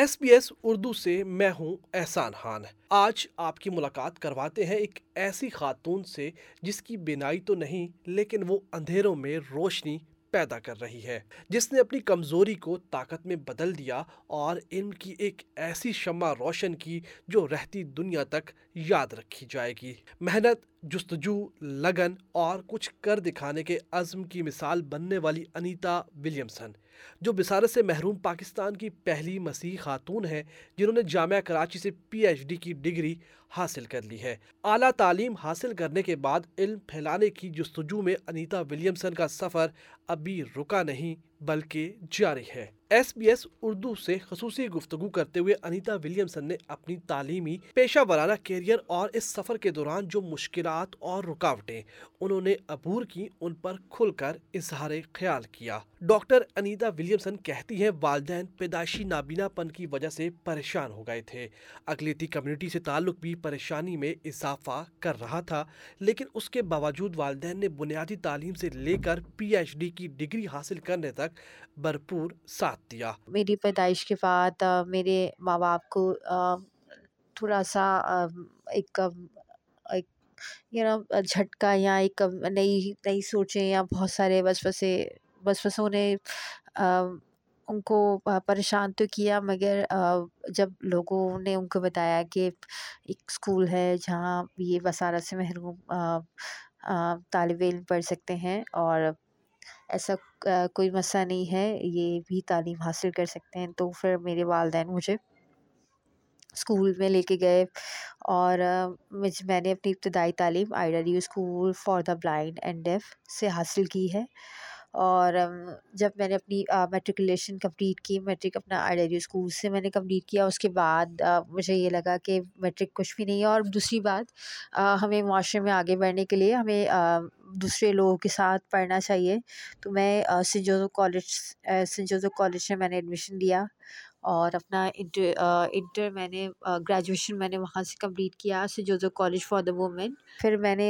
S B S Urdu سے میں ہوں احسان خان۔ آج آپ کی ملاقات کرواتے ہیں ایک ایسی خاتون سے جس کی بینائی تو نہیں، لیکن وہ اندھیروں میں روشنی پیدا کر رہی ہے۔ جس نے اپنی کمزوری کو طاقت میں بدل دیا اور علم کی ایک ایسی شمع روشن کی جو رہتی دنیا تک یاد رکھی جائے گی۔ محنت، جستجو، لگن اور کچھ کر دکھانے کے عزم کی مثال بننے والی انیتا ولیمسن۔ جو بصارت سے محروم پاکستان کی پہلی مسیح خاتون ہیں، جنہوں نے جامعہ کراچی سے پی ایچ ڈی کی ڈگری حاصل کر لی ہے۔ اعلیٰ تعلیم حاصل کرنے کے بعد علم پھیلانے کی جستجو میں انیتا ولیمسن کا سفر ابھی رکا نہیں۔ بلکہ جاری ہے۔ ایس بی ایس اردو سے خصوصی گفتگو کرتے ہوئے انیتا ولیمسن نے اپنی تعلیمی پیشہ ورانہ کیریئر اور اس سفر کے دوران جو مشکلات اور رکاوٹیں انہوں نے عبور کی ان پر کھل کر اظہار خیال کیا۔ ڈاکٹر انیتا ولیمسن کہتی ہیں، والدین پیدائشی نابینا پن کی وجہ سے پریشان ہو گئے تھے۔ اقلیتی کمیونٹی سے تعلق بھی پریشانی میں اضافہ کر رہا تھا، لیکن اس کے باوجود والدین نے بنیادی تعلیم سے لے کر پی ایچ ڈی کی ڈگری حاصل کرنے تک بھرپور ساتھ دیا۔ میری پیدائش کے بعد میرے ماں باپ کو تھوڑا سا ایک یو نو، جھٹکا یا ایک نئی نئی سوچیں یا بہت سارے وسوسے، وسوسوں نے ان کو پریشان تو کیا، مگر جب لوگوں نے ان کو بتایا کہ ایک اسکول ہے جہاں یہ بصارت سے محروم طالب علم پڑھ سکتے ہیں اور ایسا کوئی مسئلہ نہیں ہے، یہ بھی تعلیم حاصل کر سکتے ہیں۔ تو پھر میرے والدین مجھے اسکول میں لے کے گئے اور مجھ، میں نے اپنی ابتدائی تعلیم I D school for the blind and deaf سے حاصل کی ہے۔ اور جب میں نے اپنی میٹریکولیشن کمپلیٹ کی میٹرک اپنا آئی ڈی اسکول سے میں نے کمپلیٹ کیا، اس کے بعد مجھے یہ لگا کہ میٹرک کچھ بھی نہیں ہے اور دوسری بات ہمیں معاشرے میں آگے بڑھنے کے لیے ہمیں دوسرے لوگوں کے ساتھ پڑھنا چاہیے۔ تو میں saint Joseph college saint Joseph college میں میں نے ایڈمیشن لیا۔ اور اپنا انٹر انٹر میں نے گریجویشن میں نے وہاں سے کمپلیٹ کیا saint Joseph college for the women پھر میں نے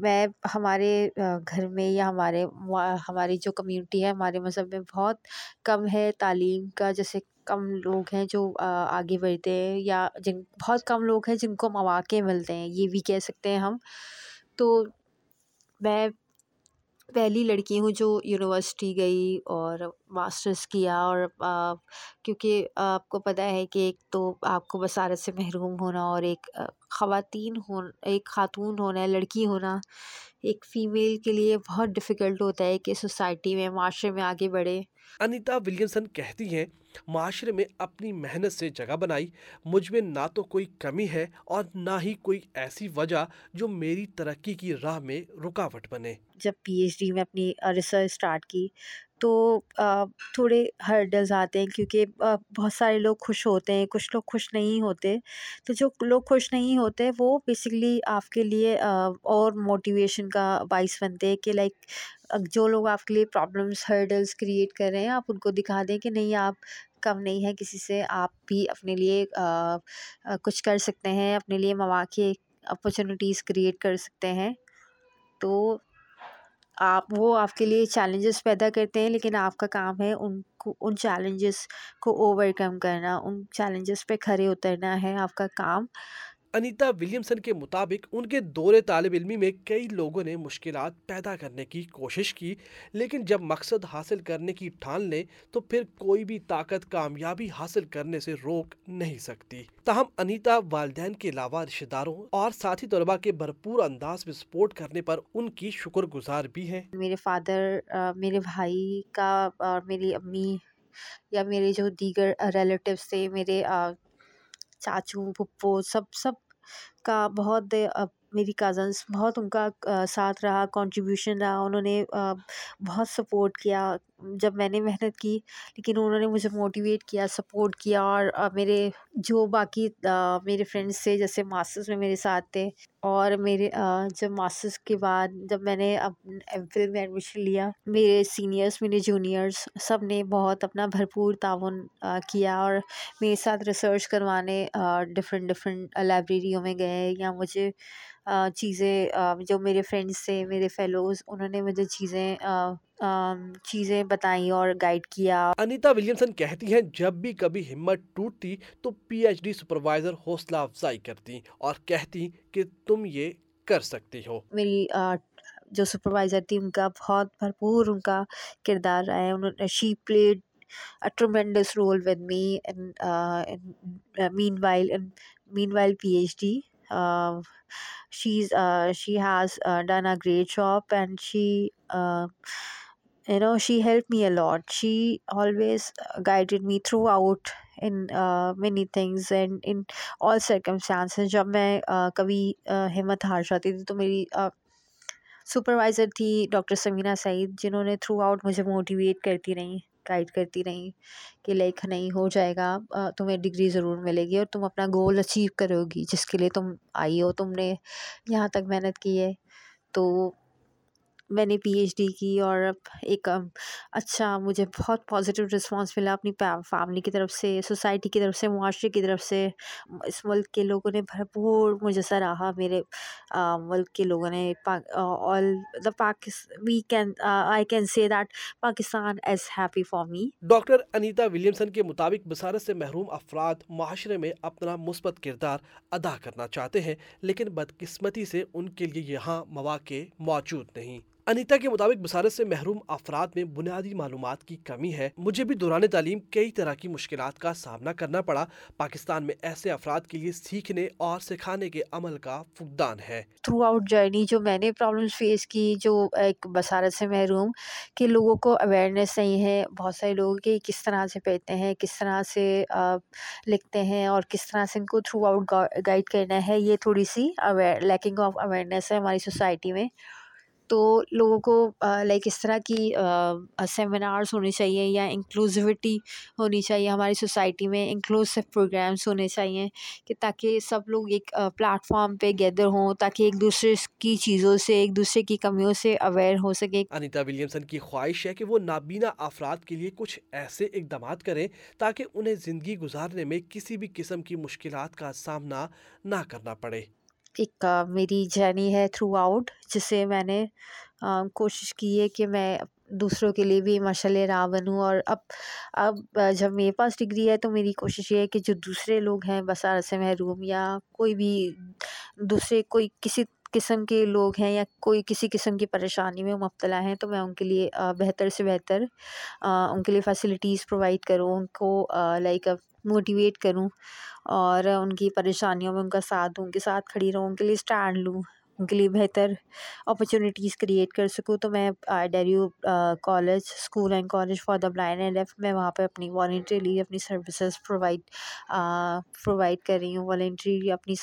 میں ہمارے گھر میں یا ہمارے ہماری جو کمیونٹی ہے، ہمارے مذہب میں بہت کم ہے تعلیم کا، جیسے کم لوگ ہیں جو آگے بڑھتے ہیں یا جن، بہت کم لوگ ہیں جن کو مواقع ملتے ہیں، یہ بھی کہہ سکتے ہیں ہم۔ تو میں پہلی لڑکی ہوں جو یونیورسٹی گئی اور ماسٹرس کیا اور کیونکہ آپ کو پتہ ہے کہ ایک تو آپ کو بصارت سے محروم ہونا اور ایک خواتین ہو ایک خاتون ہونا لڑکی ہونا ایک فیمیل کے لیے بہت ڈفیکلٹ ہوتا ہے کہ سوسائٹی میں معاشرے میں آگے بڑھے انیتا ولیمسن کہتی ہیں معاشرے میں اپنی محنت سے جگہ بنائی۔ مجھ میں نہ تو کوئی کمی ہے اور نہ ہی کوئی ایسی وجہ جو میری ترقی کی راہ میں رکاوٹ بنے۔ جب پی ایچ ڈی میں اپنی ریسرچ اسٹارٹ کی تو تھوڑے ہرڈلز آتے ہیں کیونکہ بہت سارے لوگ خوش ہوتے ہیں، کچھ لوگ خوش نہیں ہوتے۔ تو جو لوگ خوش نہیں ہوتے، وہ بیسکلی آپ کے لیے اور موٹیویشن کا باعث بنتے ہیں کہ لائک جو لوگ آپ کے لیے پرابلمس ہرڈلس کریٹ کر رہے ہیں، آپ ان کو دکھا دیں کہ نہیں، آپ کم نہیں ہے کسی سے، آپ بھی اپنے لیے کچھ کر سکتے ہیں، اپنے لیے مواقع اپرچونیٹیز کریٹ کر سکتے ہیں۔ تو آپ وہ آپ کے لیے چیلنجز پیدا کرتے ہیں، لیکن آپ کا کام ہے ان کو، ان چیلنجز کو اوور کم کرنا، ان چیلنجز پہ کھڑے اترنا ہے، آپ کا کام۔ انیتا ولیمسن کے مطابق ان کے دور طالب علمی میں کئی لوگوں نے مشکلات پیدا کرنے کی کوشش کی، لیکن جب مقصد حاصل کرنے کی ٹھان لے تو پھر کوئی بھی طاقت کامیابی حاصل کرنے سے روک نہیں سکتی۔ تاہم، انیتا والدین کے علاوہ رشتہ داروں اور ساتھی طلبا کے بھرپور انداز میں سپورٹ کرنے پر ان کی شکر گزار بھی ہیں۔ میرے فادر میرے بھائی کا اور میری امی یا میرے جو دیگر ریلیٹیوز تھے، میرے چاچو، پھپھو، سب سب کا بہت میری کزنس بہت ان کا ساتھ رہا کنٹریبیوشن رہا، انہوں نے بہت سپورٹ کیا۔ جب میں نے محنت کی، لیکن انہوں نے مجھے موٹیویٹ کیا سپورٹ کیا اور میرے جو باقی میرے فرینڈس تھے، جیسے ماسٹرس میں میرے ساتھ تھے اور میرے جب ماسٹرس کے بعد جب میں نے ایم فل میں ایڈمیشن لیا، میرے سینئرس میرے جونیئرس سب نے بہت اپنا بھرپور تعاون کیا اور میرے ساتھ ریسرچ کروانے ڈفرینٹ ڈفرینٹ لائبریریوں میں گئے یا مجھے چیزیں جو میرے فرینڈس تھے، میرے فیلوز انہوں نے مجھے چیزیں چیزیں بتائیں اور گائیڈ کیا۔ انیتا ولیمسن کہتی ہیں جب بھی کبھی ہمت ٹوٹتی تو پی ایچ ڈی سپروائزر حوصلہ افزائی کرتی اور کہتی کہ تم یہ کر سکتی ہو۔ میری جو سپروائزر تھی ان کا بہت بھرپور ان کا کردار رہا ہے۔ انہوں نے she played tremendous role with me meanwhile meanwhile P H D she's she has done a great job and she you know she help me a lot she always guided me throughout in many things and in all circumstances جب میں کبھی ہمت ہار جاتی تھی تو میری supervisor تھی ڈاکٹر سمینہ سعید جنہوں نے تھرو آؤٹ مجھے موٹیویٹ کرتی رہیں گائڈ کرتی رہیں کہ لائک نہیں ہو جائے گا تمہیں ڈگری ضرور ملے گی اور تم اپنا گول اچیو کرو گی جس کے لیے تم آئی ہو تم نے یہاں تک محنت کی ہے تو میں نے پی ایچ ڈی کی اور ایک اچھا مجھے بہت پازیٹیو رسپانس ملا اپنی فیملی کی طرف سے سوسائٹی کی طرف سے، معاشرے کی طرف سے۔ اس ملک کے لوگوں نے بھرپور مجھے سراہا میرے ملک کے لوگوں نے all the we can I can say that Pakistan is happy for me doctor Anita Williamson کے مطابق بصارت سے محروم افراد معاشرے میں اپنا مثبت کردار ادا کرنا چاہتے ہیں، لیکن بدقسمتی سے ان کے لیے یہاں مواقع موجود نہیں۔ انیتا کے مطابق بصارت سے محروم افراد میں بنیادی معلومات کی کمی ہے۔ مجھے بھی دوران تعلیم کئی طرح کی مشکلات کا سامنا کرنا پڑا۔ پاکستان میں ایسے افراد کے لیے سیکھنے اور سکھانے کے عمل کا فقدان ہے۔ تھرو آؤٹ جرنی جو میں نے پرابلم فیس کی، جو ایک بصارت سے محروم، کہ لوگوں کو اویئرنیس نہیں ہے۔ بہت سارے لوگ کہ کس طرح سے پڑھتے ہیں، کس طرح سے لکھتے ہیں اور کس طرح سے ان کو تھرو آؤٹ گائڈ کرنا ہے، یہ تھوڑی سی اویئر لیکنگ آف اویئرنیس ہے ہماری سوسائٹی میں۔ تو لوگوں کو لائک اس طرح کی سیمینارس ہونے چاہیے یا انکلوزیوٹی ہونی چاہیے ہماری سوسائٹی میں انکلوسو پروگرامس ہونے چاہیے کہ تاکہ سب لوگ ایک پلیٹفارم پہ گیدر ہوں، تاکہ ایک دوسرے کی چیزوں سے، ایک دوسرے کی کمیوں سے اویئر ہو سکے انیتا ولیمسن کی خواہش ہے کہ وہ نابینا افراد کے لیے کچھ ایسے اقدامات کریں تاکہ انہیں زندگی گزارنے میں کسی بھی قسم کی مشکلات کا سامنا نہ کرنا پڑے۔ ایک میری جرنی ہے تھرو آؤٹ جسے میں نے کوشش کی ہے کہ میں دوسروں کے لیے بھی مشعل راہ بنوں اور اب اب جب میرے پاس ڈگری ہے تو میری کوشش یہ ہے کہ جو دوسرے لوگ ہیں بصارت سے محروم یا کوئی بھی دوسرے، کوئی کسی قسم کے لوگ ہیں یا کوئی کسی قسم کی پریشانی میں مبتلا ہیں، تو میں ان کے لیے بہتر سے بہتر ان کے لیے فیسلٹیز پرووائڈ کروں، ان کو لائک موٹیویٹ کروں اور ان کی پریشانیوں میں ان کا ساتھ دوں، ان کے ساتھ کھڑی رہوں، ان کے لیے اسٹینڈ لوں، ان کے لیے بہتر اپرچونیٹیز کریٹ کر سکوں۔ تو میں ڈیریو college school and college for the blind and deaf میں وہاں پہ اپنی والنٹریلی اپنی سروسز پرووائڈ پرووائڈ کر رہی ہوں والنٹری اپنی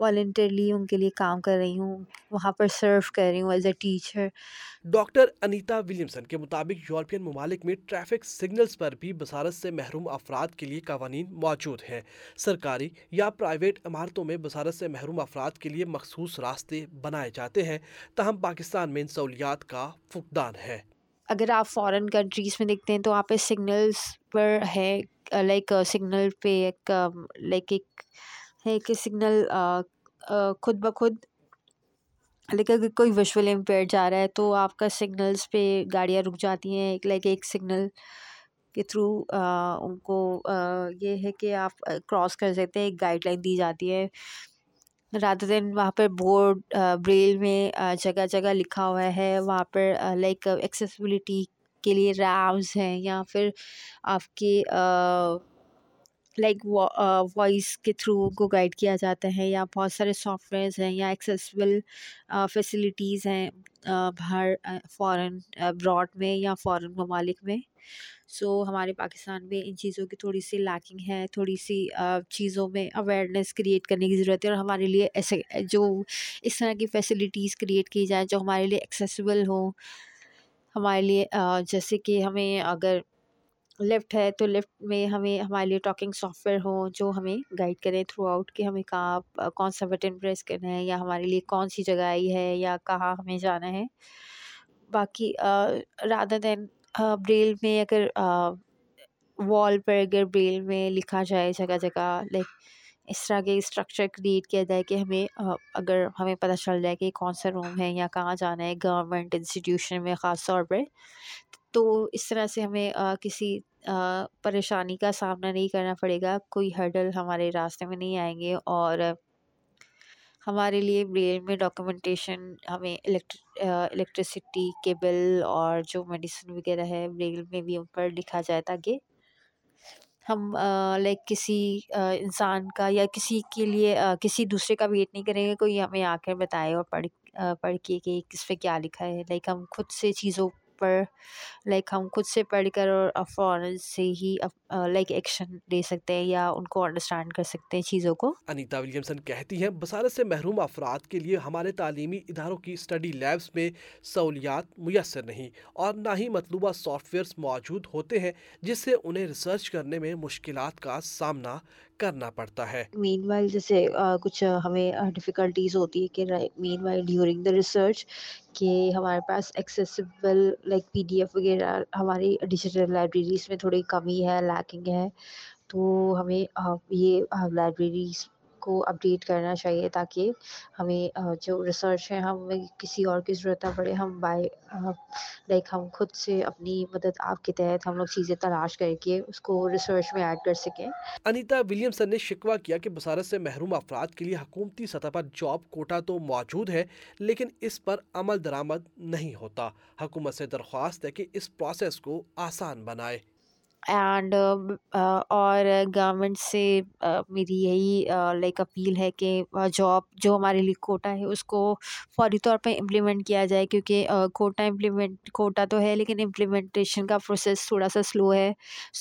والنٹرلی ان کے لیے کام کر رہی ہوں وہاں پر سرو کر رہی ہوں as a teacher doctor Anita Williamson کے مطابق یورپین ممالک میں ٹریفک سگنلز پر بھی بصارت سے محروم افراد کے لیے قوانین موجود ہیں۔ سرکاری یا پرائیویٹ عمارتوں میں بصارت سے محروم افراد کے لیے مخصوص راستے بنائے جاتے ہیں تاہم پاکستان میں ان سہولیات کا فقدان ہے۔ اگر آپ فارن کنٹریز میں دیکھتے ہیں تو وہاں پہ سگنلس پر ہے لائک سگنل پہ ایک لائک ایک ہے کہ سگنل خود بخود۔ لیکن اگر کوئی ویژول امپیئر جا رہا ہے تو آپ کا سگنلس پہ گاڑیاں رک جاتی ہیں، ایک لائک ایک سگنل کے تھرو ان کو یہ ہے کہ آپ کراس کر سکتے ہیں، ایک گائڈ لائن دی جاتی ہے۔ رات دن وہاں پہ بورڈ بریل میں جگہ جگہ لکھا ہوا ہے، وہاں پر لائک ایکسیسبلٹی کے لیے ریمز ہیں، یا پھر آپ کے لائک وائس uh, کے تھرو کو گائڈ کیا جاتا ہے یا بہت سارے سافٹ ویئرز ہیں یا ایکسیسیبل فیسلٹیز uh, ہیں باہر فارن ابراڈ میں یا فارن ممالک میں. سو ہمارے پاکستان میں ان چیزوں کی تھوڑی سی لیکنگ ہے، تھوڑی سی uh, چیزوں میں اویئرنیس کریٹ کرنے کی ضرورت ہے اور ہمارے لیے ایسے، جو اس طرح کی فیسلٹیز کریٹ کی جائیں جو ہمارے لیے ایکسیسیبل ہوں، ہمارے لیے جیسے کہ ہمیں اگر لیفٹ ہے تو لیفٹ میں ہمیں، ہمارے لیے ٹاکنگ سافٹ ویئر ہوں جو ہمیں گائڈ کریں تھرو آؤٹ کہ ہمیں کہاں کون سا بٹن پریس کرنا ہے یا ہمارے لیے کون سی جگہ آئی ہے یا کہاں ہمیں جانا ہے۔ باقی رادر دین بریل میں اگر وال پر اگر بریل میں لکھا جائے جگہ جگہ لائک اس طرح کے اسٹرکچر کریٹ کیا جائے کہ ہمیں اگر ہمیں پتہ چل جائے کہ کون سا روم ہے یا کہاں جانا ہے گورنمنٹ انسٹیٹیوشن میں خاص طور پر۔ تو اس طرح سے ہمیں کسی پریشانی کا سامنا نہیں کرنا پڑے گا۔ کوئی ہرڈل ہمارے راستے میں نہیں آئیں گے اور ہمارے لیے بریل میں ڈاکومنٹیشن ہمیں الیکٹرسٹی کے بل اور جو میڈیسن وغیرہ ہے بریل میں بھی ان پر لکھا جائے تاکہ ہم لائک کسی انسان کا یا کسی کے لیے کسی دوسرے کا ویٹ نہیں کریں گے۔ کوئی ہمیں آ کر بتائے اور پڑھ پڑھ کے کہ کس پہ کیا لکھا ہے۔ لائک ہم خود سے چیزوں پر لائک ہم خود سے پڑھ کر اور فوراً سے ہی لائک ایکشن لے سکتے ہیں یا ان کو انڈرسٹینڈ کر سکتے ہیں چیزوں کو۔ انیتا ولیمسن کہتی ہیں بصارت سے محروم افراد کے لیے ہمارے تعلیمی اداروں کی اسٹڈی لیبس میں سہولیات میسر نہیں اور نہ ہی مطلوبہ سافٹ ویئرس موجود ہوتے ہیں جس سے انہیں ریسرچ کرنے میں مشکلات کا سامنا کرنا پڑتا ہے۔ مین وائل جیسے کچھ ہمیں ڈفیکلٹیز ہوتی ہے کہ meanwhile during the research کہ ہمارے پاس accessible like P D F وغیرہ ہماری ڈیجیٹل لائبریریز میں تھوڑی کمی ہے لیکنگ ہے۔ تو ہمیں یہ لائبریریز کو اپڈیٹ کرنا چاہیے تاکہ ہمیں جو ریسرچ ہے ہمیں کسی اور کی ضرورت نہ پڑے۔ ہم بائی لائک ہم خود سے اپنی مدد آپ کے تحت ہم لوگ چیزیں تلاش کر کے اس کو ریسرچ میں ایڈ کر سکیں۔ انیتا ولیمسن نے شکوہ کیا کہ بصارت سے محروم افراد کے لیے حکومتی سطح پر جاب کوٹا تو موجود ہے، لیکن اس پر عمل درآمد نہیں ہوتا۔ حکومت سے درخواست ہے کہ اس پروسیس کو آسان بنائے۔ اینڈ um, uh, اور گورنمنٹ سے uh, میری یہی لائک اپیل ہے کہ جاب جو ہمارے لیے کوٹا ہے، اس کو فوری طور پہ امپلیمنٹ کیا جائے کیونکہ کوٹا امپلیمنٹ کوٹا تو ہے لیکن امپلیمنٹیشن کا پروسیس تھوڑا سا سلو ہے۔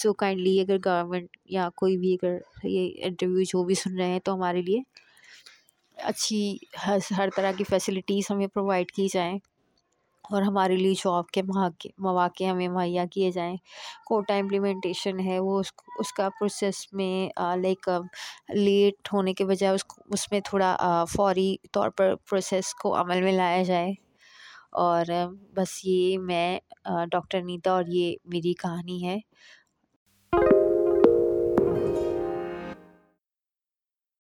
سو کائنڈلی اگر گورنمنٹ یا کوئی بھی اگر یہ انٹرویو جو بھی سن رہے ہیں تو ہمارے لیے اچھی، ہر طرح کی فیسلٹیز ہمیں پرووائڈ کی جائیں۔ اور ہمارے لیے جاب کے مواقع مواقع ہمیں مہیا کیے جائیں کوٹا امپلیمنٹیشن ہے، وہ اس اس کا پروسیس میں لائک لیٹ ہونے کے بجائے اس اس میں تھوڑا فوری طور پر پروسیس کو عمل میں لایا جائے۔ اور بس یہ میں ڈاکٹر نیتا اور یہ میری کہانی ہے۔